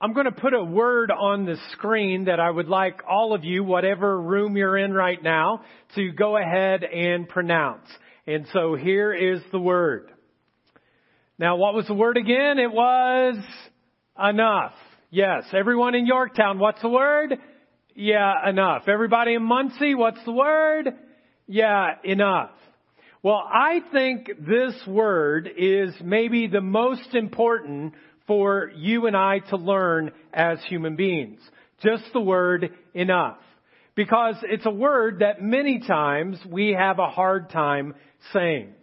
I'm going to put a word on the screen that I would like all of you, whatever room you're in right now, to go ahead and pronounce. And so here is the word. Now, what was the word again? It was enough. Yes. Everyone in Yorktown, what's the word? Yeah, enough. Everybody in Muncie, what's the word? Yeah, enough. Well, I think this word is maybe the most important for you and I to learn as human beings. Just the word enough. Because it's a word that many times we have a hard time saying.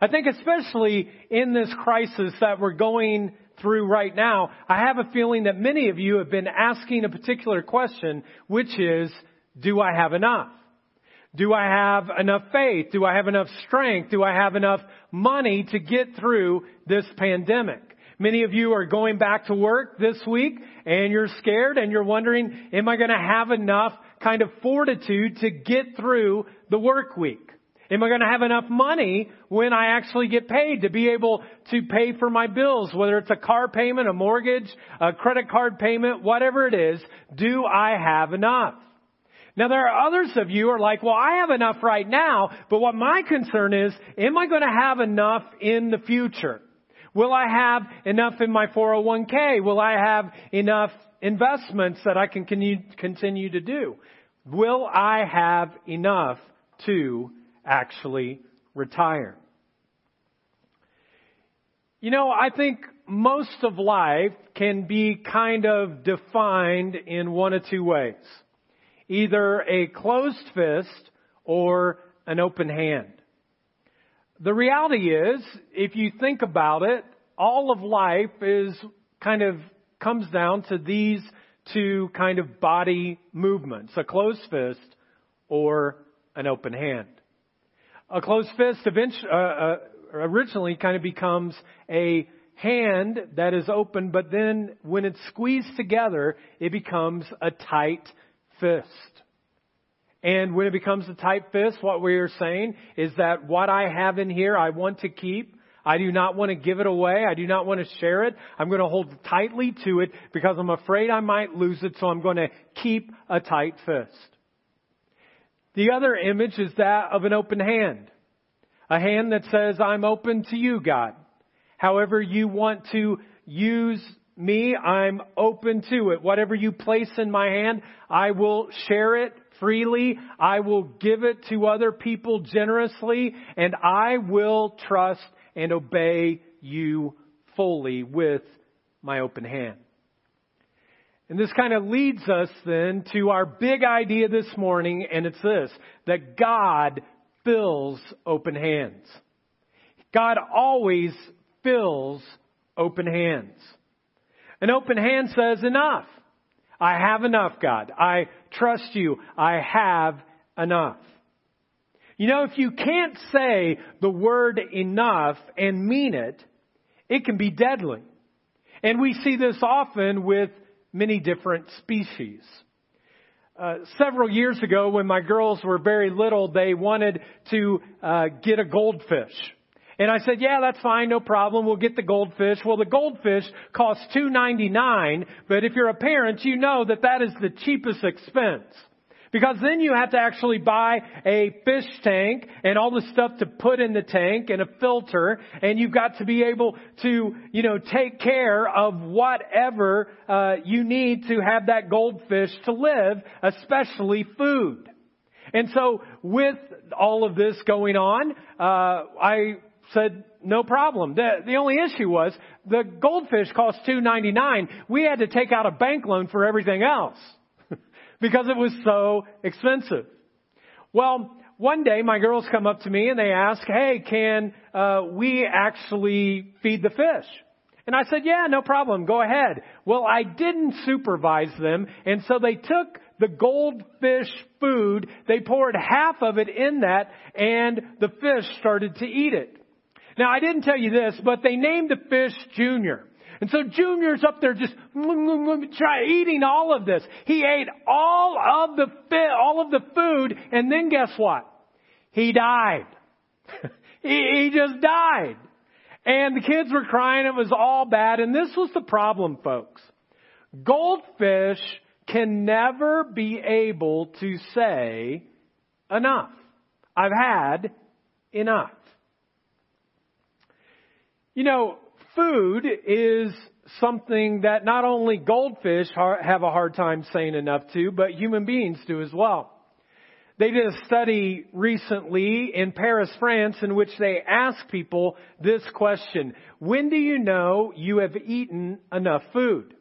I think especially in this crisis that we're going through right now, I have a feeling that many of you have been asking a particular question, which is, do I have enough? Do I have enough faith? Do I have enough strength? Do I have enough money to get through this pandemic? Many of you are going back to work this week and you're scared and you're wondering, am I going to have enough kind of fortitude to get through the work week? Am I going to have enough money when I actually get paid to be able to pay for my bills, whether it's a car payment, a mortgage, a credit card payment, whatever it is, do I have enough? Now there are others of you are like, well, I have enough right now, but what my concern is, am I going to have enough in the future? Will I have enough in my 401k? Will I have enough investments that I can continue to do? Will I have enough to actually retire? You know, I think most of life can be kind of defined in one of two ways. Either a closed fist or an open hand. The reality is, if you think about it, all of life is kind of comes down to these two kind of body movements, a closed fist or an open hand. A closed fist eventually, uh, uh, originally kind of becomes a hand that is open, but then when it's squeezed together, it becomes a tight fist. And when it becomes a tight fist, what we are saying is that what I have in here, I want to keep. I do not want to give it away. I do not want to share it. I'm going to hold tightly to it because I'm afraid I might lose it, so I'm going to keep a tight fist. The other image is that of an open hand. A hand that says, I'm open to you, God. However you want to use me, I'm open to it. Whatever you place in my hand, I will share it freely. I will give it to other people generously and I will trust and obey you fully with my open hand. And this kind of leads us then to our big idea this morning, and it's this, that God fills open hands. God always fills open hands. An open hand says, enough. I have enough, God. I trust you. I have enough. You know, if you can't say the word enough and mean it, it can be deadly. And we see this often with many different species. Uh, several years ago, when my girls were very little, they wanted to uh, get a goldfish. And I said, yeah, that's fine, no problem. We'll get the goldfish. Well, the goldfish costs two ninety nine, but if you're a parent, you know that that is the cheapest expense. Because then you have to actually buy a fish tank and all the stuff to put in the tank and a filter, and you've got to be able to, you know, take care of whatever uh, you need to have that goldfish to live, especially food. And so, with all of this going on, uh, I said, no problem. The, the only issue was the goldfish cost two ninety nine. We had to take out a bank loan for everything else because it was so expensive. Well, one day my girls come up to me and they ask, "Hey, can uh, we actually feed the fish?" And I said, "Yeah, no problem. Go ahead." Well, I didn't supervise them, and so they took the goldfish food, they poured half of it in that, and the fish started to eat it. Now, I didn't tell you this, but they named the fish Junior. And so Junior's up there just try eating all of this. He ate all of the fi- all of the food, and then guess what? He died. he, he just died. And the kids were crying. It was all bad. And this was the problem, folks. Goldfish can never be able to say enough. I've had enough. You know, food is something that not only goldfish have a hard time saying enough to, but human beings do as well. They did a study recently in Paris, France, in which they asked people this question. When do you know you have eaten enough food?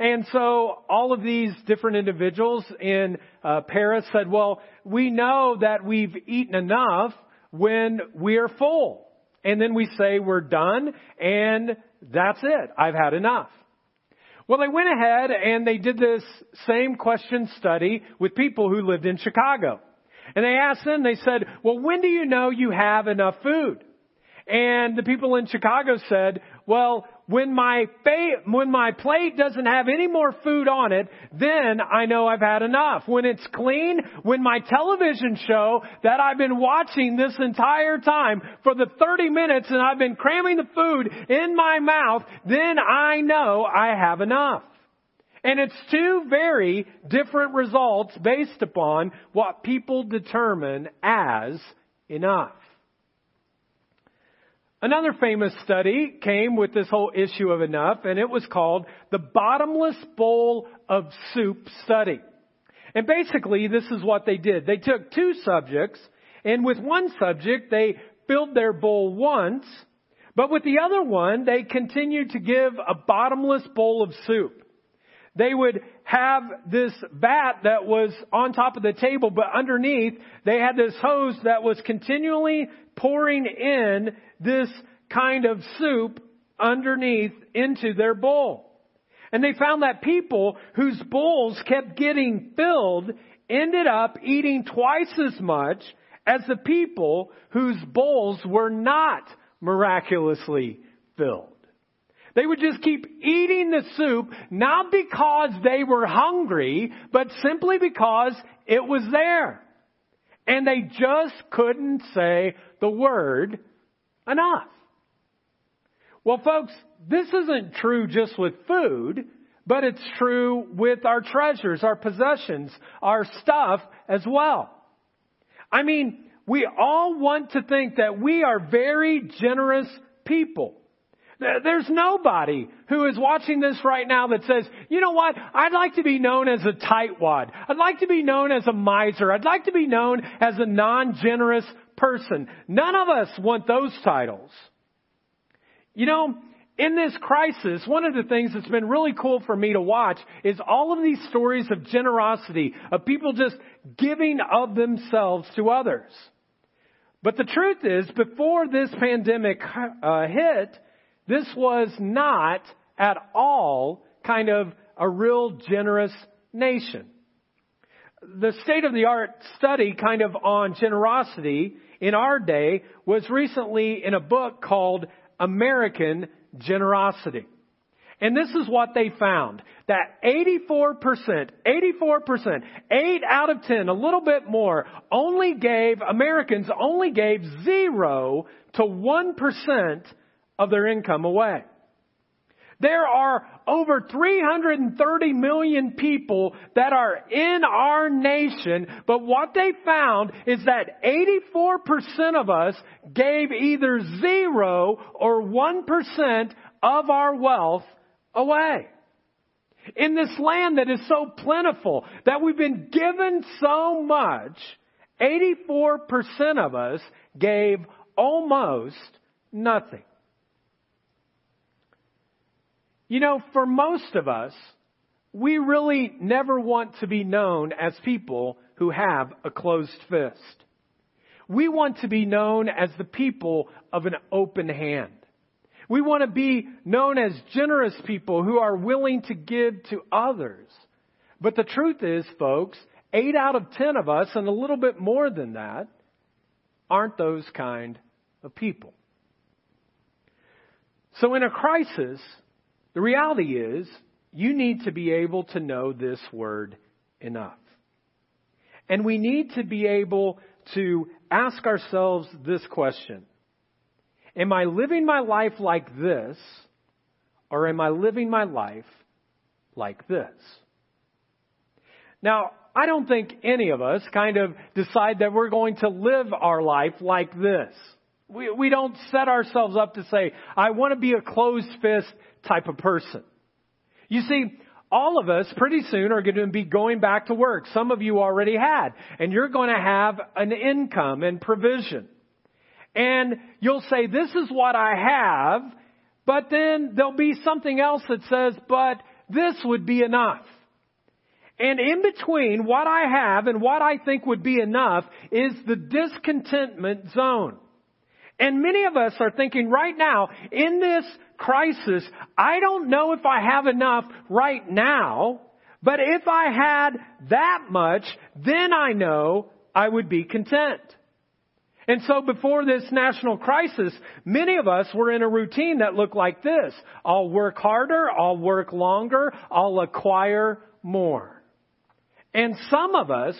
And so all of these different individuals in uh, Paris said, well, we know that we've eaten enough when we're full. And then we say we're done and that's it. I've had enough. Well, they went ahead and they did this same question study with people who lived in Chicago. And they asked them, they said, well, when do you know you have enough food? And the people in Chicago said, well, when my fa- when my plate doesn't have any more food on it, then I know I've had enough. When it's clean, when my television show that I've been watching this entire time for the 30 minutes and I've been cramming the food in my mouth, then I know I have enough. And it's two very different results based upon what people determine as enough. Another famous study came with this whole issue of enough, and it was called the Bottomless Bowl of Soup Study. And basically, this is what they did. They took two subjects, and with one subject, they filled their bowl once, but with the other one, they continued to give a bottomless bowl of soup they would have this vat that was on top of the table, but underneath they had this hose that was continually pouring in this kind of soup underneath into their bowl. And they found that people whose bowls kept getting filled ended up eating twice as much as the people whose bowls were not miraculously filled. They would just keep eating the soup, not because they were hungry, but simply because it was there. And they just couldn't say the word enough. Well, folks, this isn't true just with food, but it's true with our treasures, our possessions, our stuff as well. I mean, we all want to think that we are very generous people. There's nobody who is watching this right now that says, you know what, I'd like to be known as a tightwad. I'd like to be known as a miser. I'd like to be known as a non-generous person. None of us want those titles. You know, in this crisis, one of the things that's been really cool for me to watch is all of these stories of generosity, of people just giving of themselves to others. But the truth is, before this pandemic uh, hit, this was not at all kind of a real generous nation. The state of the art study kind of on generosity in our day was recently in a book called American Generosity. And this is what they found. That 84%, 84%, 8 out of 10, a little bit more, only gave, Americans only gave 0 to 1% of their income away. There are over 330 million people that are in our nation, but what they found is that 84% of us gave either zero or 1% of our wealth away. In this land that is so plentiful, that we've been given so much, 84% of us gave almost nothing. You know, for most of us, we really never want to be known as people who have a closed fist. We want to be known as the people of an open hand. We want to be known as generous people who are willing to give to others. But the truth is, folks, eight out of ten of us, and a little bit more than that, aren't those kind of people. So in a crisis, the reality is, you need to be able to know this word enough. And we need to be able to ask ourselves this question. Am I living my life like this, or am I living my life like this. Now, I don't think any of us kind of decide that we're going to live our life like this. We, we don't set ourselves up to say, I want to be a closed fist type of person. You see, all of us pretty soon are going to be going back to work. Some of you already had. And you're going to have an income and provision. And you'll say, this is what I have, but then there'll be something else that says, but this would be enough. And in between what I have and what I think would be enough is the discontentment zone. And many of us are thinking right now, in this crisis, I don't know if I have enough right now, but if I had that much, then I know I would be content. And so before this national crisis, many of us were in a routine that looked like this. I'll work harder, I'll work longer, I'll acquire more. And some of us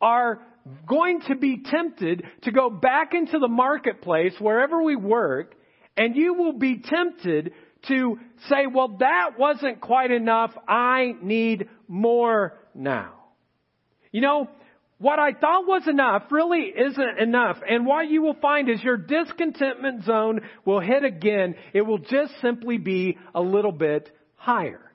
are going to be tempted to go back into the marketplace wherever we work, and you will be tempted to say, well, that wasn't quite enough. I need more now. You know, what I thought was enough really isn't enough. And what you will find is your discontentment zone will hit again. It will just simply be a little bit higher.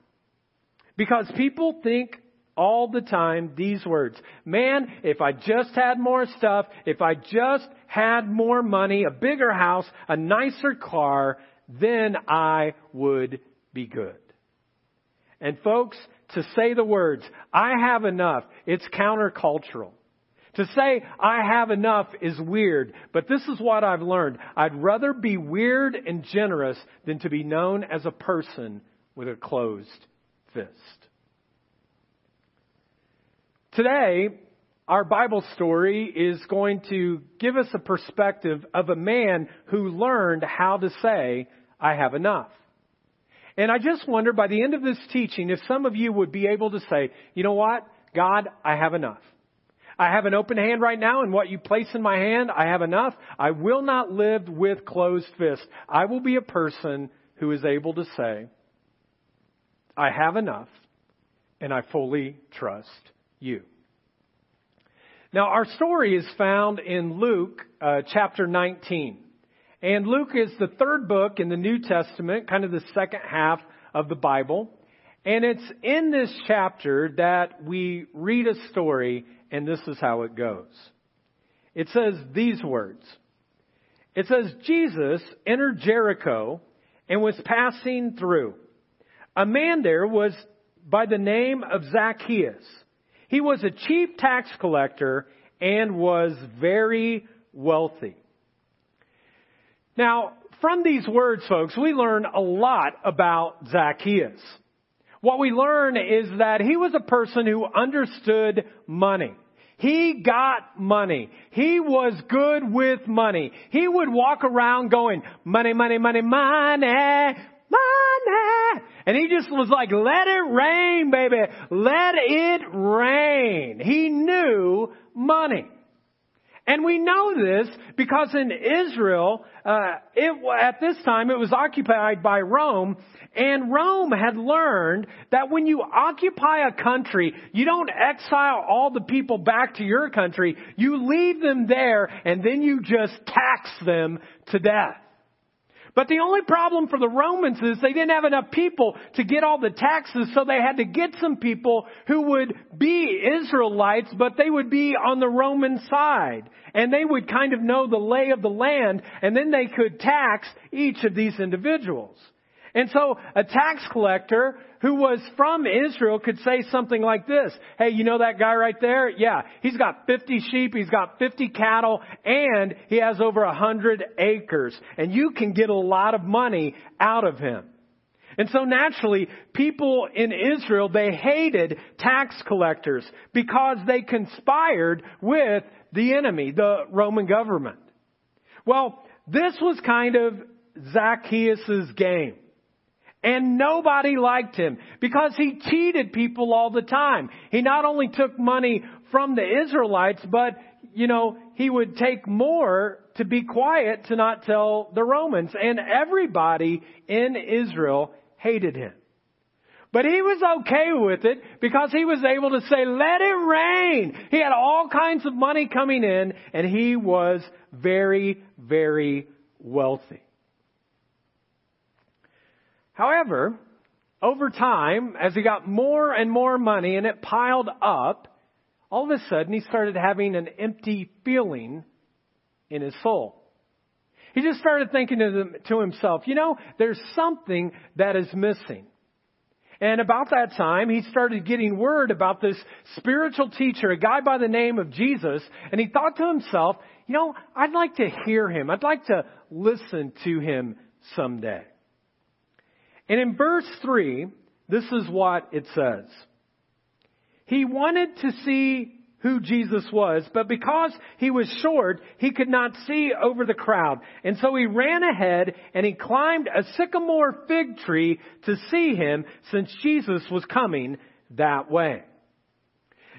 Because people think all the time these words. Man, if I just had more stuff, if I just had more money, a bigger house, a nicer car, then I would be good. And folks, to say the words, I have enough, it's countercultural. To say I have enough is weird, but this is what I've learned. I'd rather be weird and generous than to be known as a person with a closed fist. Today, our Bible story is going to give us a perspective of a man who learned how to say, I have enough. And I just wonder by the end of this teaching if some of you would be able to say, you know what? God, I have enough. I have an open hand right now, and what you place in my hand, I have enough. I will not live with closed fists. I will be a person who is able to say, I have enough, and I fully trust you. Now, our story is found in Luke uh, chapter 19. And Luke is the third book in the New Testament, kind of the second half of the Bible. And it's in this chapter that we read a story, and this is how it goes. It says these words. It says, Jesus entered Jericho and was passing through. A man there was by the name of Zacchaeus. He was a chief tax collector and was very wealthy. Now, from these words, folks, we learn a lot about Zacchaeus. What we learn is that he was a person who understood money. He got money. He was good with money. He would walk around going, money, money, money, money, money. And he just was like, let it rain, baby. Let it rain. He knew money. And we know this because in Israel, uh, it, at this time it was occupied by Rome, and Rome had learned that when you occupy a country, you don't exile all the people back to your country. You leave them there, and then you just tax them to death. But the only problem for the Romans is they didn't have enough people to get all the taxes, so they had to get some people who would be Israelites, but they would be on the Roman side. And they would kind of know the lay of the land, and then they could tax each of these individuals. And so a tax collector who was from Israel could say something like this. Hey, you know that guy right there? Yeah, he's got 50 sheep, he's got 50 cattle, and he has over 100 acres. And you can get a lot of money out of him. And so naturally, people in Israel, they hated tax collectors because they conspired with the enemy, the Roman government. Well, this was kind of Zacchaeus' game. And nobody liked him because he cheated people all the time. He not only took money from the Israelites, but, you know, he would take more to be quiet to not tell the Romans. And everybody in Israel hated him. But he was okay with it because he was able to say, let it rain. He had all kinds of money coming in and he was very, very wealthy. However, over time, as he got more and more money and it piled up, all of a sudden he started having an empty feeling in his soul. He just started thinking to himself, you know, there's something that is missing. And about that time, he started getting word about this spiritual teacher, a guy by the name of Jesus, and he thought to himself, you know, I'd like to hear him. I'd like to listen to him someday. And in verse 3, this is what it says. He wanted to see who Jesus was, but because he was short, he could not see over the crowd. And so he ran ahead and he climbed a sycamore fig tree to see him since Jesus was coming that way.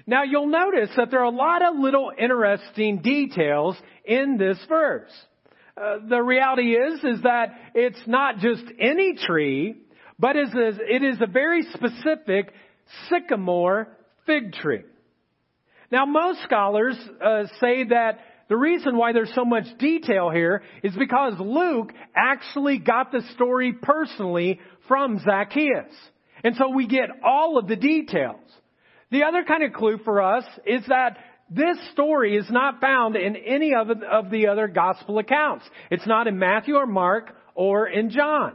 Now you'll notice that there are a lot of little interesting details in this verse. Uh, the reality is, is that it's not just any tree, but it is, it is a very specific sycamore fig tree. Now, most scholars uh, say that the reason why there's so much detail here is because Luke actually got the story personally from Zacchaeus. And so we get all of the details. The other kind of clue for us is that this story is not found in any of the other gospel accounts. It's not in Matthew or Mark or in John.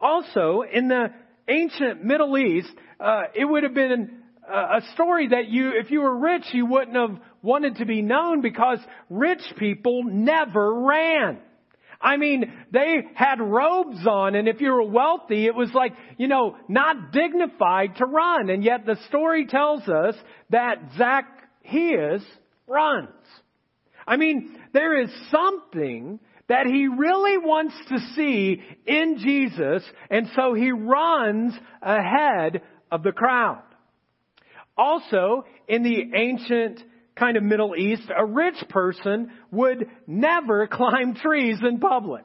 Also, in the ancient Middle East, uh, it would have been a story that you, if you were rich, you wouldn't have wanted to be known because rich people never ran. I mean, they had robes on and if you were wealthy, it was like, you know, not dignified to run. And yet the story tells us that Zacchaeus runs. I mean, there is something that he really wants to see in Jesus and so he runs ahead of the crowd. Also, in the ancient kind of Middle East, a rich person would never climb trees in public.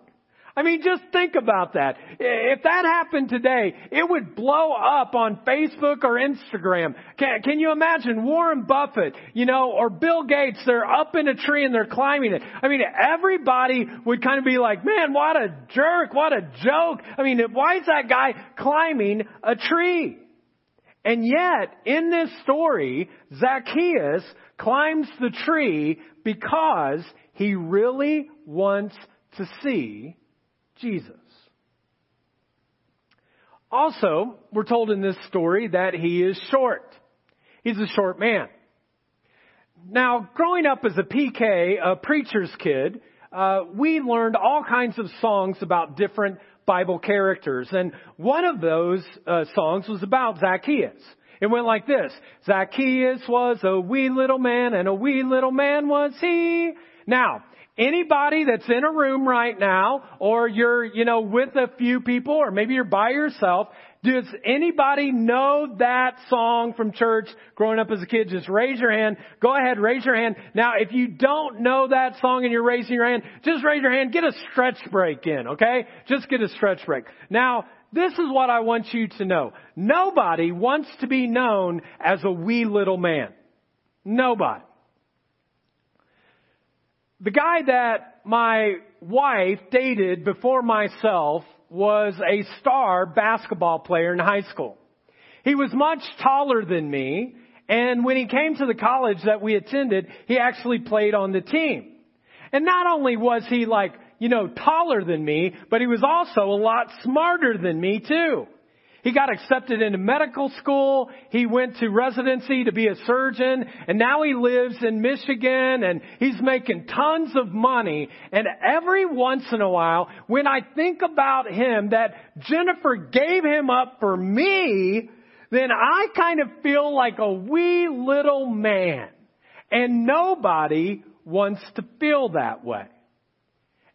I mean, just think about that. If that happened today, it would blow up on Facebook or Instagram. Can, can, you imagine Warren Buffett, you know, or Bill Gates, they're up in a tree and they're climbing it. I mean, everybody would kind of be like, man, what a jerk, what a joke. I mean, why is that guy climbing a tree? And yet, in this story, Zacchaeus climbs the tree because he really wants to see Jesus. Also, we're told in this story that he is short. He's a short man. Now, growing up as a PK, a preacher's kid, uh, we learned all kinds of songs about different Bible characters. And one of those uh, songs was about Zacchaeus. It went like this. Zacchaeus was a wee little man and a wee little man was he. Now, anybody that's in a room right now or you're, you know, with a few people or maybe you're by yourself does anybody know that song from church growing up as a kid? Just raise your hand. Go ahead, raise your hand. Now, if you don't know that song and you're raising your hand, just raise your hand. Get a stretch break in, okay? Just get a stretch break. Now, this is what I want you to know. Nobody wants to be known as a wee little man. Nobody. The guy that my wife dated before myself was a star basketball player in high school. He was much taller than me, and when he came to the college that we attended, he actually played on the team. And not only was he like, you know, taller than me, but he was also a lot smarter than me too. He got accepted into medical school. He went to residency to be a surgeon. And now he lives in Michigan and he's making tons of money. And every once in a while, when I think about him that Jennifer gave him up for me, then I kind of feel like a wee little man. And nobody wants to feel that way.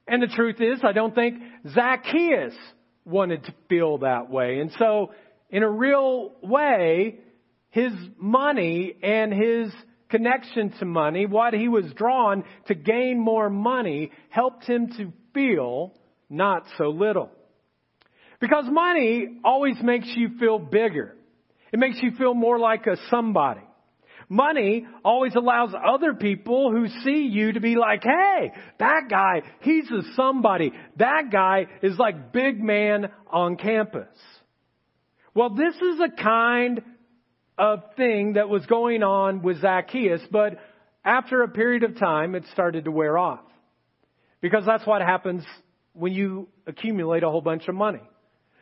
And the truth is, I don't think Zacchaeus wanted to feel that way. And so, in a real way, his money and his connection to money, what he was drawn to gain more money, helped him to feel not so little. Because money always makes you feel bigger. It makes you feel more like a somebody. Money always allows other people who see you to be like, hey, that guy, he's a somebody. That guy is like big man on campus. Well, this is a kind of thing that was going on with Zacchaeus, but after a period of time, it started to wear off. Because that's what happens when you accumulate a whole bunch of money.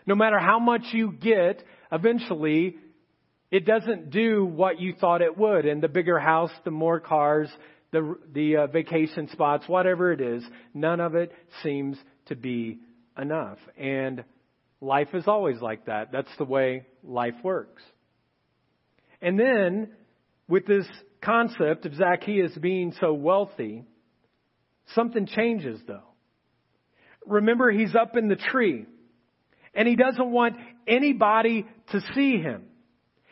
No matter how much you get, eventually it doesn't do what you thought it would. And the bigger house, the more cars, the, the uh, vacation spots, whatever it is, none of it seems to be enough. And life is always like that. That's the way life works. And then, with this concept of Zacchaeus being so wealthy, something changes though. Remember, he's up in the tree, and he doesn't want anybody to see him.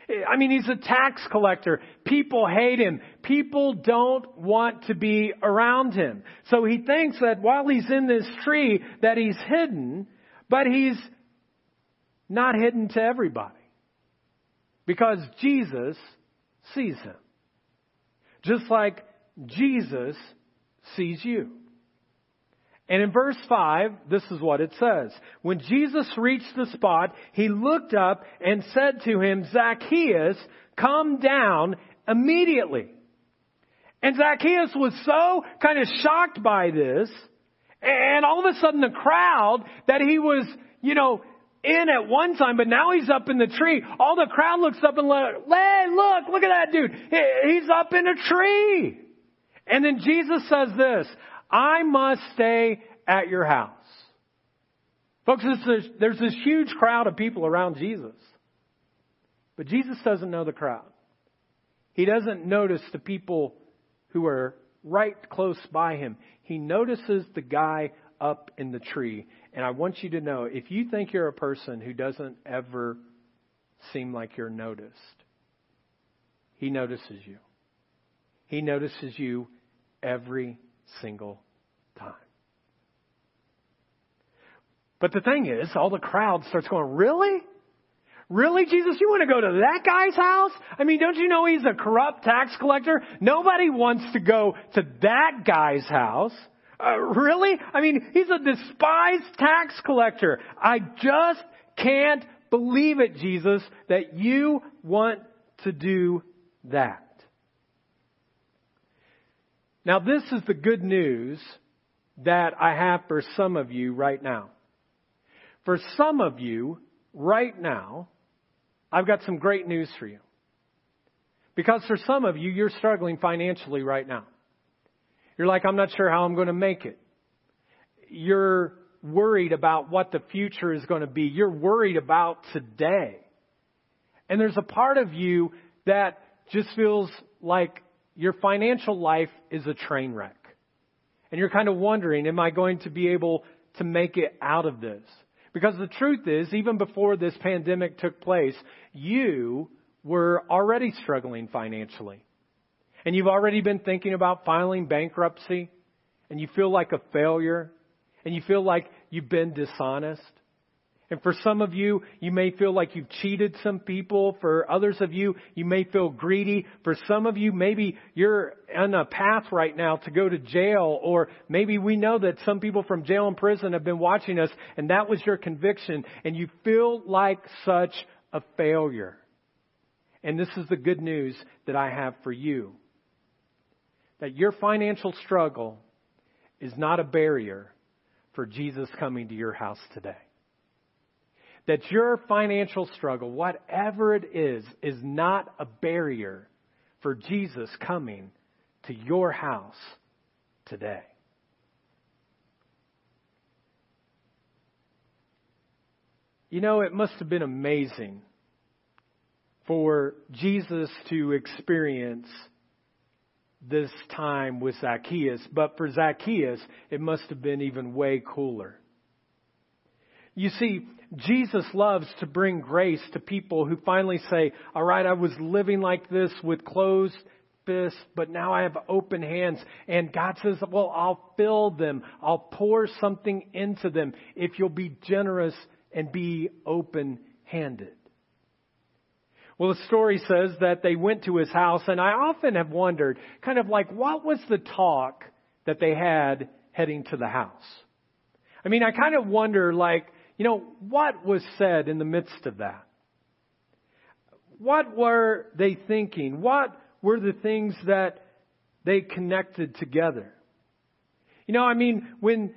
I mean, he's a tax collector. People hate him. People don't want to be around him. So he thinks that while he's in this tree that he's hidden, but he's not hidden to everybody. Because Jesus sees him. Just like Jesus sees you. And in verse 5, this is what it says. When Jesus reached the spot, he looked up and said to him, Zacchaeus, come down immediately. And Zacchaeus was so kind of shocked by this, and all of a sudden the crowd that he was, you know, in at one time, but now he's up in the tree. All the crowd looks up and look, hey, look, look at that dude. He's up in a tree. And then Jesus says this, I must stay at your house. Folks, there's this huge crowd of people around Jesus. But Jesus doesn't know the crowd. He doesn't notice the people who are right close by him. He notices the guy up in the tree. And I want you to know if you think you're a person who doesn't ever seem like you're noticed, he notices you. He notices you every single time. But the thing is, all the crowd starts going, Really? Really, Jesus? You want to go to that guy's house? I mean, don't you know he's a corrupt tax collector? Nobody wants to go to that guy's house. Uh, really? I mean, he's a despised tax collector. I just can't believe it, Jesus, that you want to do that. Now, this is the good news that I have for some of you right now. For some of you right now, I've got some great news for you. Because for some of you, you're struggling financially right now. You're like, I'm not sure how I'm going to make it. You're worried about what the future is going to be. You're worried about today. And there's a part of you that just feels like your financial life is a train wreck. And you're kind of wondering, am I going to be able to make it out of this? Because the truth is, even before this pandemic took place, you were already struggling financially. And you've already been thinking about filing bankruptcy, and you feel like a failure, and you feel like you've been dishonest. And for some of you, you may feel like you've cheated some people. For others of you, you may feel greedy. For some of you, maybe you're on a path right now to go to jail, or maybe we know that some people from jail and prison have been watching us, and that was your conviction, and you feel like such a failure. And this is the good news that I have for you. That your financial struggle is not a barrier for Jesus coming to your house today that your financial struggle, whatever it is, is not a barrier for Jesus coming to your house today. You know, it must have been amazing for Jesus to experience this time with Zacchaeus, but for Zacchaeus, it must have been even way cooler. You see, Jesus loves to bring grace to people who finally say, all right, I was living like this with closed fists, but now I have open hands. And God says, well, I'll fill them. I'll pour something into them if you'll be generous and be open handed. Well, the story says that they went to his house, and I often have wondered, kind of like, what was the talk that they had heading to the house? I mean, I kind of wonder, like, you know, what was said in the midst of that? What were they thinking? What were the things that they connected together? You know, I mean, when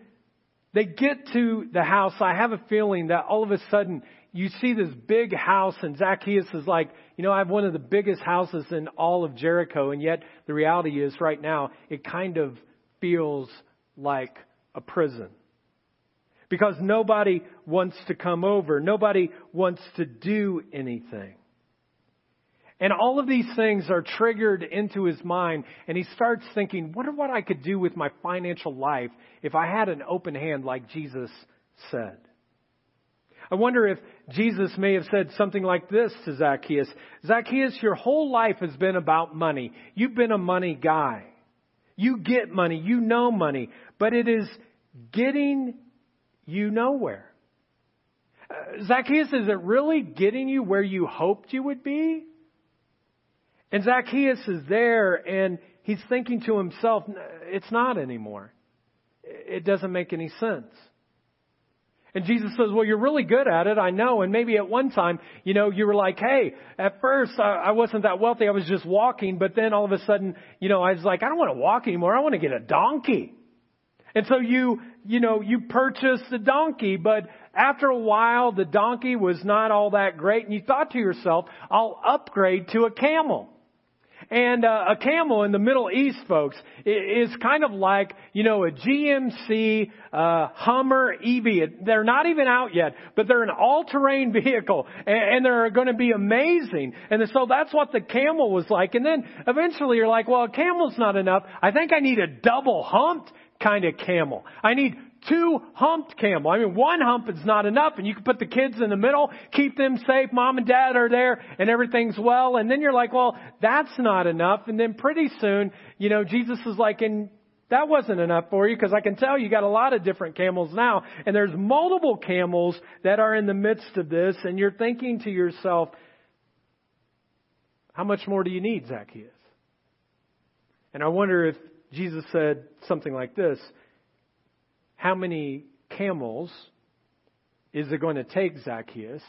they get to the house, I have a feeling that all of a sudden you see this big house and Zacchaeus is like, you know, I have one of the biggest houses in all of Jericho and yet the reality is right now it kind of feels like a prison. Because nobody wants to come over. Nobody wants to do anything. And all of these things are triggered into his mind, and he starts thinking, "What wonder what I could do with my financial life if I had an open hand like Jesus said. I wonder if Jesus may have said something like this to Zacchaeus Zacchaeus, your whole life has been about money. You've been a money guy. You get money, you know money, but it is getting you nowhere. Uh, Zacchaeus, is it really getting you where you hoped you would be? And Zacchaeus is there and he's thinking to himself, it's not anymore. It doesn't make any sense. And Jesus says, well, you're really good at it, I know. And maybe at one time, you know, you were like, hey, at first I wasn't that wealthy, I was just walking, but then all of a sudden, you know, I was like, I don't want to walk anymore, I want to get a donkey. And so you, you know, you purchased the donkey, but after a while, the donkey was not all that great, and you thought to yourself, I'll upgrade to a camel. And uh, a camel in the Middle East, folks, is kind of like, you know, a GMC uh, Hummer EV. They're not even out yet, but they're an all-terrain vehicle, and, and they're going to be amazing. And so that's what the camel was like. And then eventually you're like, well, a camel's not enough. I think I need a double humped kind of camel. I need two humped camel. I mean, one hump is not enough and you can put the kids in the middle, keep them safe, mom and dad are there and everything's well. And then you're like, well, that's not enough. And then pretty soon, you know, Jesus is like, and that wasn't enough for you because I can tell you got a lot of different camels now and there's multiple camels that are in the midst of this and you're thinking to yourself, how much more do you need, Zacchaeus? And I wonder if Jesus said something like this how many camels is it going to take, Zacchaeus,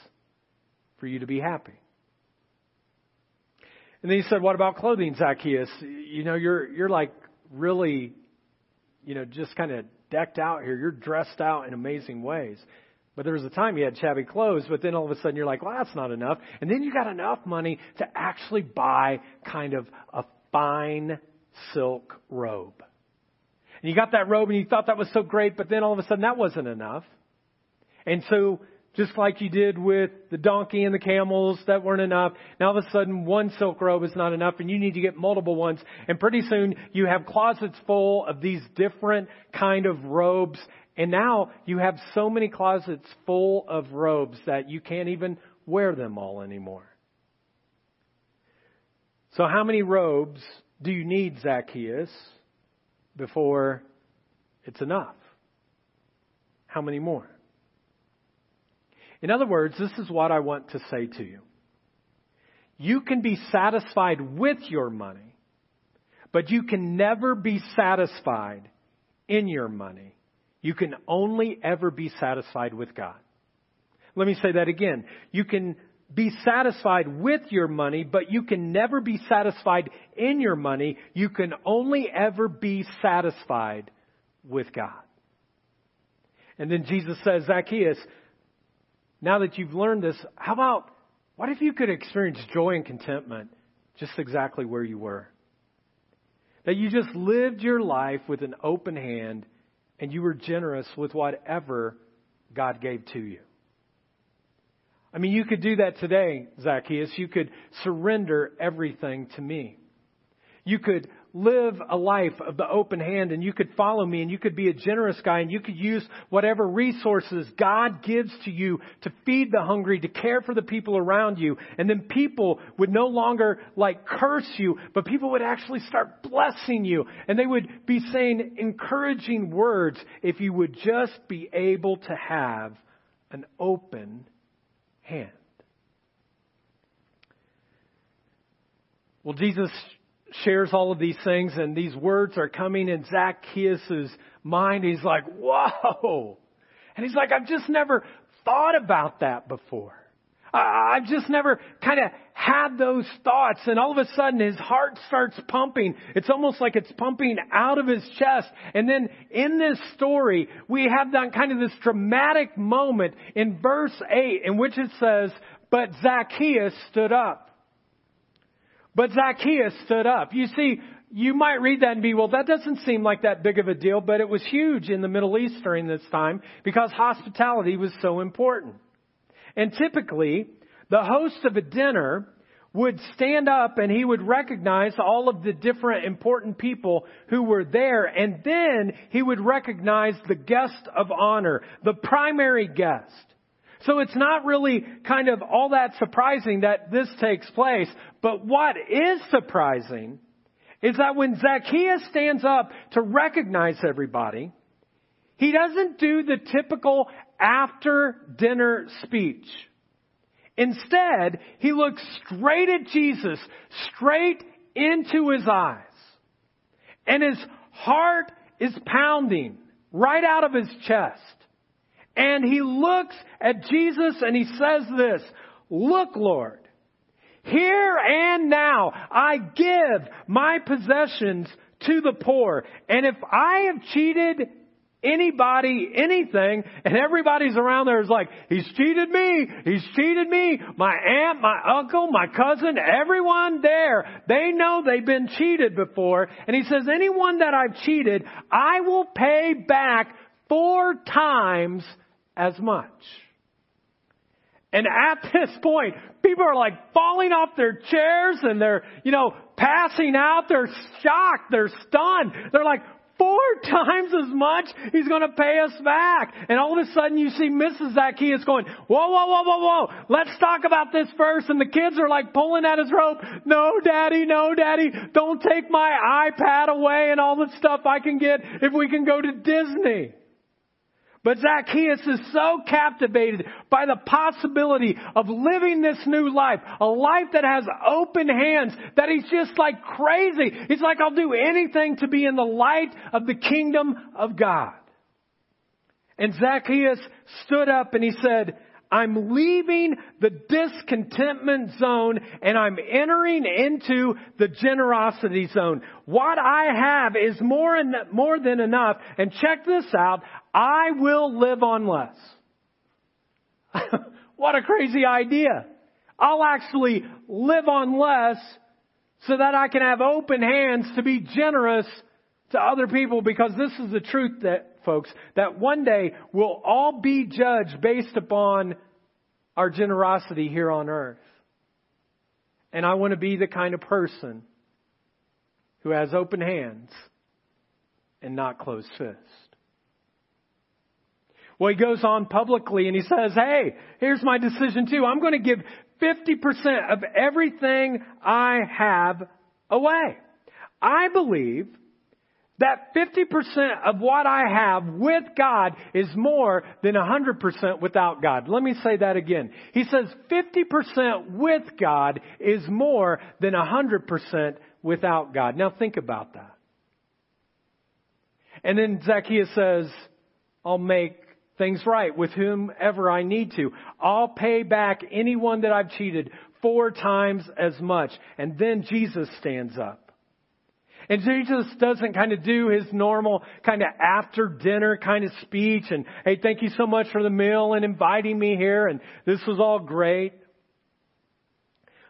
for you to be happy? And then he said, What about clothing, Zacchaeus? You know, you're you're like really, you know, just kind of decked out here. You're dressed out in amazing ways. But there was a time you had shabby clothes, but then all of a sudden you're like, well, that's not enough. And then you got enough money to actually buy kind of a fine silk robe. And you got that robe and you thought that was so great, but then all of a sudden that wasn't enough. And so, just like you did with the donkey and the camels that weren't enough, now all of a sudden one silk robe is not enough and you need to get multiple ones. And pretty soon you have closets full of these different kind of robes. And now you have so many closets full of robes that you can't even wear them all anymore. So how many robes do you need, Zacchaeus? Before it's enough. How many more? In other words, this is what I want to say to you. You can be satisfied with your money, but you can never be satisfied in your money. You can only ever be satisfied with God. Let me say that again. You can be satisfied with your money, but you can never be satisfied in your money. You can only ever be satisfied with God. And then Jesus says, Zacchaeus, now that you've learned this, how about, what if you could experience joy and contentment just exactly where you were? That you just lived your life with an open hand and you were generous with whatever God gave to you. I mean, you could do that today, Zacchaeus. You could surrender everything to me. You could live a life of the open hand and you could follow me and you could be a generous guy and you could use whatever resources God gives to you to feed the hungry, to care for the people around you. And then people would no longer like curse you, but people would actually start blessing you and they would be saying encouraging words if you would just be able to have an open hand. Well, Jesus shares all of these things, and these words are coming in Zacchaeus' mind. He's like, whoa. And he's like, I've just never thought about that before. I've just never kind of had those thoughts and all of a sudden his heart starts pumping. It's almost like it's pumping out of his chest. And then in this story, we have that kind of this dramatic moment in verse 8 in which it says, but Zacchaeus stood up. But Zacchaeus stood up. You see, you might read that and be, well, that doesn't seem like that big of a deal, but it was huge in the Middle East during this time because hospitality was so important. And typically, the host of a dinner would stand up and he would recognize all of the different important people who were there and then he would recognize the guest of honor, the primary guest. So it's not really kind of all that surprising that this takes place. But what is surprising is that when Zacchaeus stands up to recognize everybody, he doesn't do the typical after dinner speech. Instead, he looks straight at Jesus, straight into his eyes. And his heart is pounding right out of his chest. And he looks at Jesus and he says this, Look, Lord, here and now I give my possessions to the poor. And if I have cheated anybody, anything, and everybody's around there is like, he's cheated me, he's cheated me, my aunt, my uncle, my cousin, everyone there, they know they've been cheated before. And he says, anyone that I've cheated, I will pay back four times as much. And at this point, people are like falling off their chairs and they're, you know, passing out. They're shocked. They're stunned. They're like, four times as much he's going to pay us back. And all of a sudden you see Mrs. Zacchaeus going, whoa, whoa, whoa, whoa, whoa. Let's talk about this first. And the kids are like pulling at his rope. No, daddy, no, daddy. Don't take my iPad away and all the stuff I can get if we can go to Disney. But Zacchaeus is so captivated by the possibility of living this new life, a life that has open hands, that he's just like crazy. He's like, I'll do anything to be in the light of the kingdom of God. And Zacchaeus stood up and he said, I'm leaving the discontentment zone and I'm entering into the generosity zone. What I have is more, and, more than enough. And check this out. I will live on less. what a crazy idea. I'll actually live on less so that I can have open hands to be generous to other people because this is the truth that folks that one day we'll all be judged based upon our generosity here on earth. And I want to be the kind of person who has open hands and not closed fists. Well, he goes on publicly and he says, hey, here's my decision too. I'm going to give 50% of everything I have away. I believe that 50% of what I have with God is more than 100% without God. Let me say that again. He says 50% with God is more than 100% without God. Now think about that. And then Zacchaeus says, I'll make things right with whomever I need to. I'll pay back anyone that I've cheated four times as much. And then Jesus stands up. And Jesus doesn't kind of do his normal kind of after dinner kind of speech and, hey, thank you so much for the meal and inviting me here and this was all great.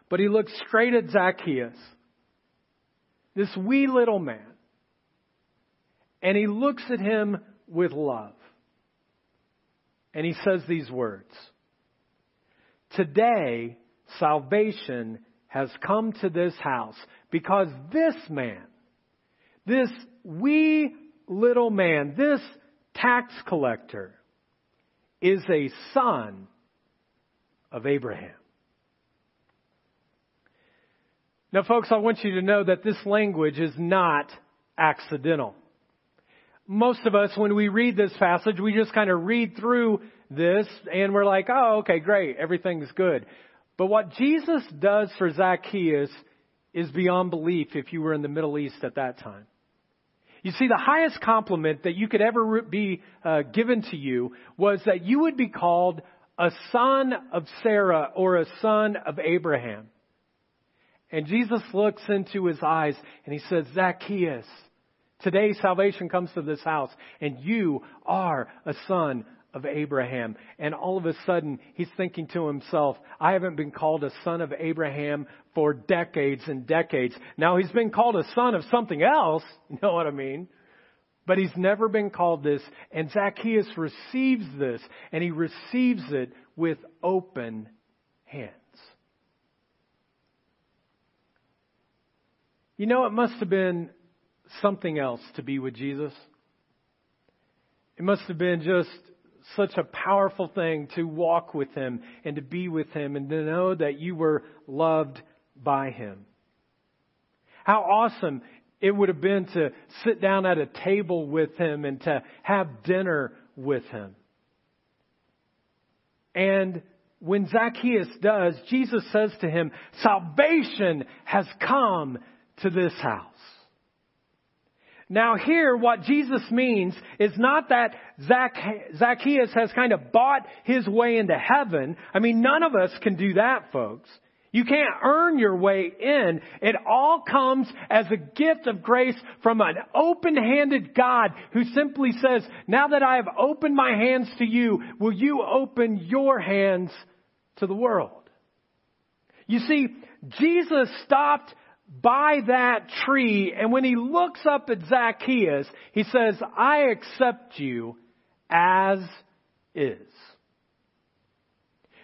But he looks straight at Zacchaeus, this wee little man, and he looks at him with love. And he says these words Today, salvation has come to this house because this man, this wee little man, this tax collector, is a son of Abraham. Now, folks, I want you to know that this language is not accidental. most of us, when we read this passage, we just kind of read through this and we're like, oh, okay, great, everything's good. But what Jesus does for Zacchaeus is beyond belief if you were in the Middle East at that time. You see, the highest compliment that you could ever be uh, given to you was that you would be called a son of Sarah or a son of Abraham. And Jesus looks into his eyes and he says, Zacchaeus, today salvation comes to this house and you are a son of Abraham. And all of a sudden, he's thinking to himself, I haven't been called a son of Abraham for decades and decades. Now he's been called a son of something else. You know what I mean? But he's never been called this. And Zacchaeus receives this, and he receives it with open hands. You know, it must have been something else to be with Jesus. It must have been just such a powerful thing to walk with Him and to be with Him and to know that you were loved by Him. How awesome it would have been to sit down at a table with Him and to have dinner with Him. And when Zacchaeus does, Jesus says to him, Salvation has come to this house. Now here, what Jesus means is not that Zacchaeus has kind of bought his way into heaven. I mean, none of us can do that, folks. You can't earn your way in. It all comes as a gift of grace from an open-handed God who simply says, now that I have opened my hands to you, will you open your hands to the world? You see, Jesus stopped by that tree, and when he looks up at Zacchaeus, he says, I accept you as is.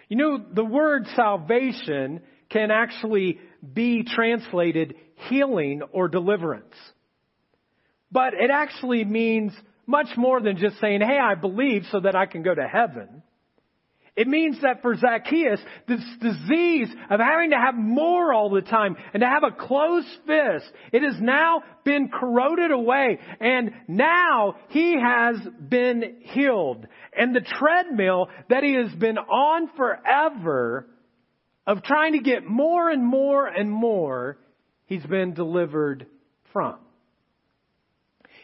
You know, the word salvation can actually be translated healing or deliverance. But it actually means much more than just saying, hey, I believe so that I can go to heaven. It means that for Zacchaeus, this disease of having to have more all the time and to have a closed fist, it has now been corroded away and now he has been healed. And the treadmill that he has been on forever of trying to get more and more and more, he's been delivered from.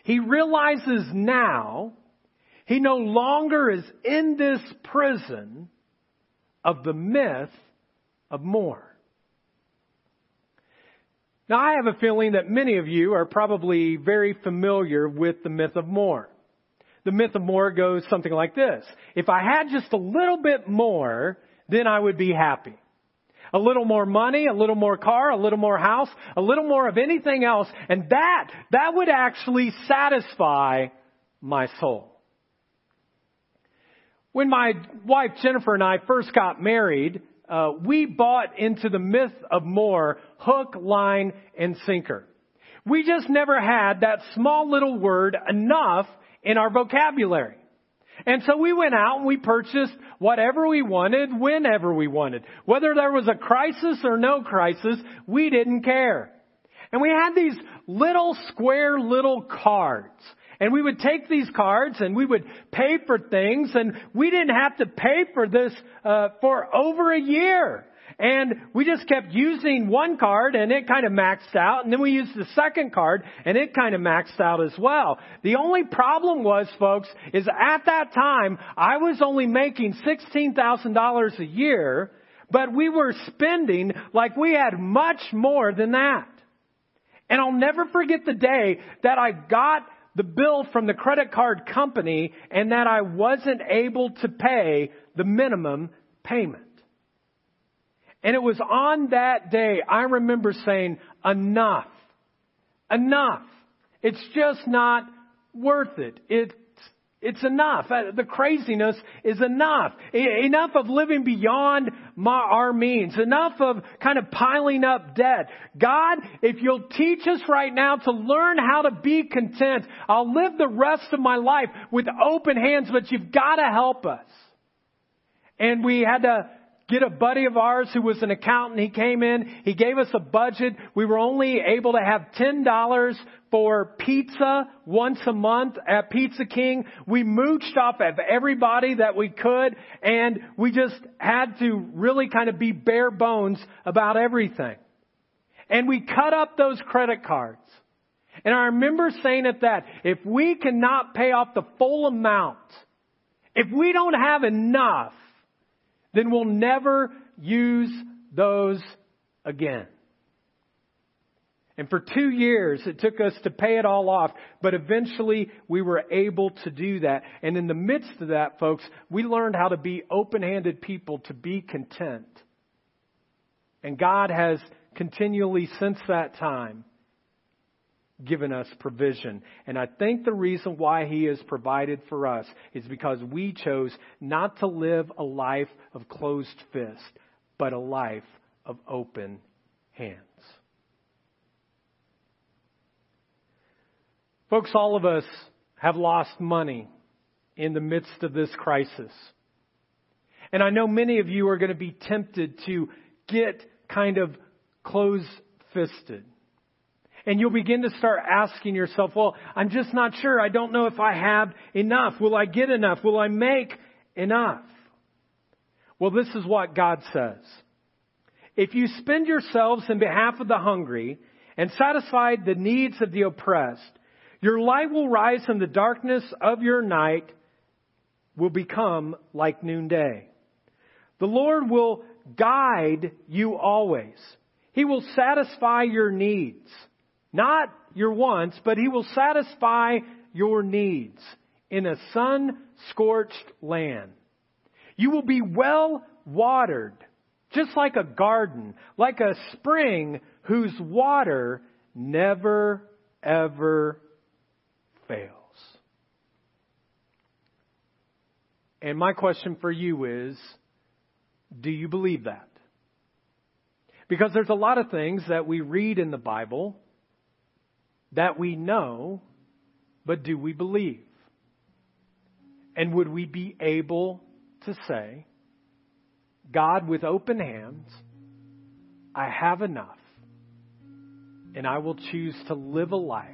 He realizes now he no longer is in this prison of the myth of more. Now, I have a feeling that many of you are probably very familiar with the myth of more. The myth of more goes something like this. If I had just a little bit more, then I would be happy. A little more money, a little more car, a little more house, a little more of anything else, and that, that would actually satisfy my soul. When my wife Jennifer and I first got married, uh, we bought into the myth of more hook, line, and sinker. We just never had that small little word enough in our vocabulary. And so we went out and we purchased whatever we wanted, whenever we wanted. Whether there was a crisis or no crisis, we didn't care. And we had these little square little cards. And we would take these cards and we would pay for things and we didn't have to pay for this uh, for over a year. And we just kept using one card and it kind of maxed out. And then we used the second card and it kind of maxed out as well. The only problem was, folks, is at that time, I was only making $16,000 a year, but we were spending like we had much more than that. And I'll never forget the day that I got the bill from the credit card company and that I wasn't able to pay the minimum payment. And it was on that day I remember saying, enough. Enough. It's just not worth it. It it's enough. Uh, the craziness is enough. Enough of living beyond my, our means. Enough of kind of piling up debt. God, if you'll teach us right now to learn how to be content, I'll live the rest of my life with open hands, but you've got to help us. And we had to get a buddy of ours who was an accountant. He came in, he gave us a budget. We were only able to have $10 for pizza once a month at Pizza King. We mooched off of everybody that we could and we just had to really kind of be bare bones about everything. And we cut up those credit cards. And I remember saying at that, if we cannot pay off the full amount, if we don't have enough, then we'll never use those again. And for two years, it took us to pay it all off, but eventually we were able to do that. And in the midst of that, folks, we learned how to be open-handed people, to be content. And God has continually, since that time, given us provision. And I think the reason why He has provided for us is because we chose not to live a life of closed fist, but a life of open hands. Folks, all of us have lost money in the midst of this crisis. And I know many of you are going to be tempted to get kind of close fisted. And you'll begin to start asking yourself, well, I'm just not sure. I don't know if I have enough. Will I get enough? Will I make enough? Well, this is what God says. If you spend yourselves in behalf of the hungry and satisfy the needs of the oppressed, your light will rise and the darkness of your night will become like noonday. The Lord will guide you always. He will satisfy your needs. Not your wants, but He will satisfy your needs in a sun scorched land. You will be well watered, just like a garden, like a spring whose water never ever fails. And my question for you is, do you believe that? Because there's a lot of things that we read in the Bible that we know, but do we believe? And would we be able to say, God, with open hands, I have enough, and I will choose to live a life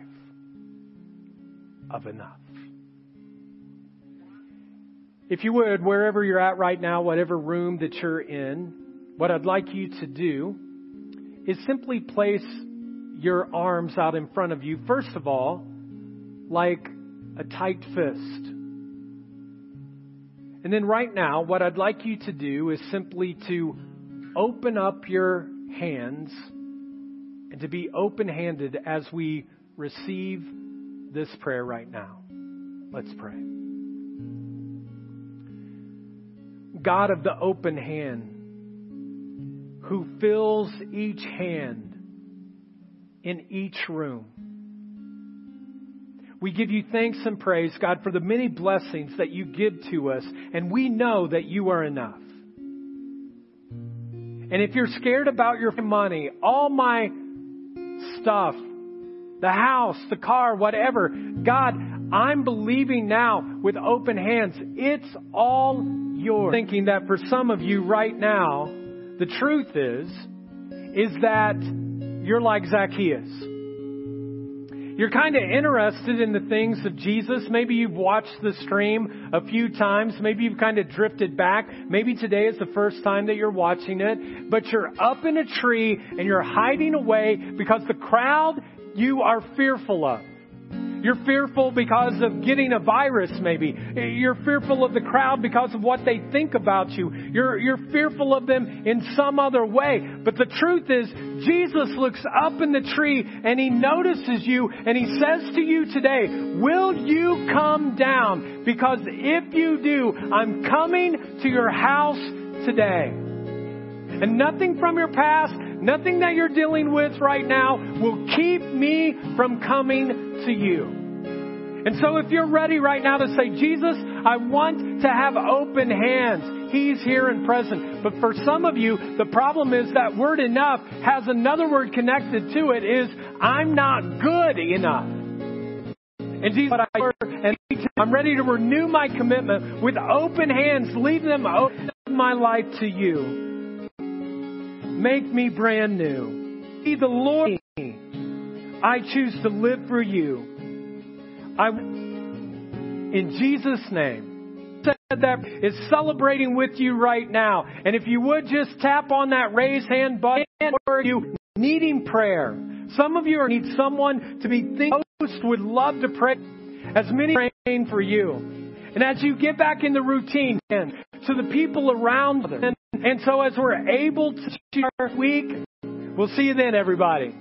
of enough? If you would, wherever you're at right now, whatever room that you're in, what I'd like you to do is simply place your arms out in front of you, first of all, like a tight fist. And then right now, what I'd like you to do is simply to open up your hands and to be open handed as we receive this prayer right now. Let's pray. God of the open hand, who fills each hand in each room. We give you thanks and praise, God, for the many blessings that you give to us, and we know that you are enough. And if you're scared about your money, all my stuff, the house, the car, whatever, God, I'm believing now with open hands. It's all yours. Thinking that for some of you right now, the truth is, is that you're like Zacchaeus. You're kind of interested in the things of Jesus. Maybe you've watched the stream a few times. Maybe you've kind of drifted back. Maybe today is the first time that you're watching it. But you're up in a tree and you're hiding away because the crowd you are fearful of. You're fearful because of getting a virus, maybe. You're fearful of the crowd because of what they think about you. You're, you're fearful of them in some other way. But the truth is, Jesus looks up in the tree and he notices you and he says to you today, Will you come down? Because if you do, I'm coming to your house today. And nothing from your past, nothing that you're dealing with right now will keep me from coming to you. And so if you're ready right now to say, Jesus, I want to have open hands. He's here and present. But for some of you, the problem is that word enough has another word connected to it is, I'm not good enough. And Jesus, and I'm ready to renew my commitment with open hands, leave them open my life to you. Make me brand new. Be the Lord. I choose to live for you. I, in Jesus' name, said that is celebrating with you right now. And if you would just tap on that raise hand button or you needing prayer. Some of you need someone to be thinking host would love to pray as many praying for you. And as you get back in the routine to the people around them. And, so as we're able to share week, we'll see you then, everybody.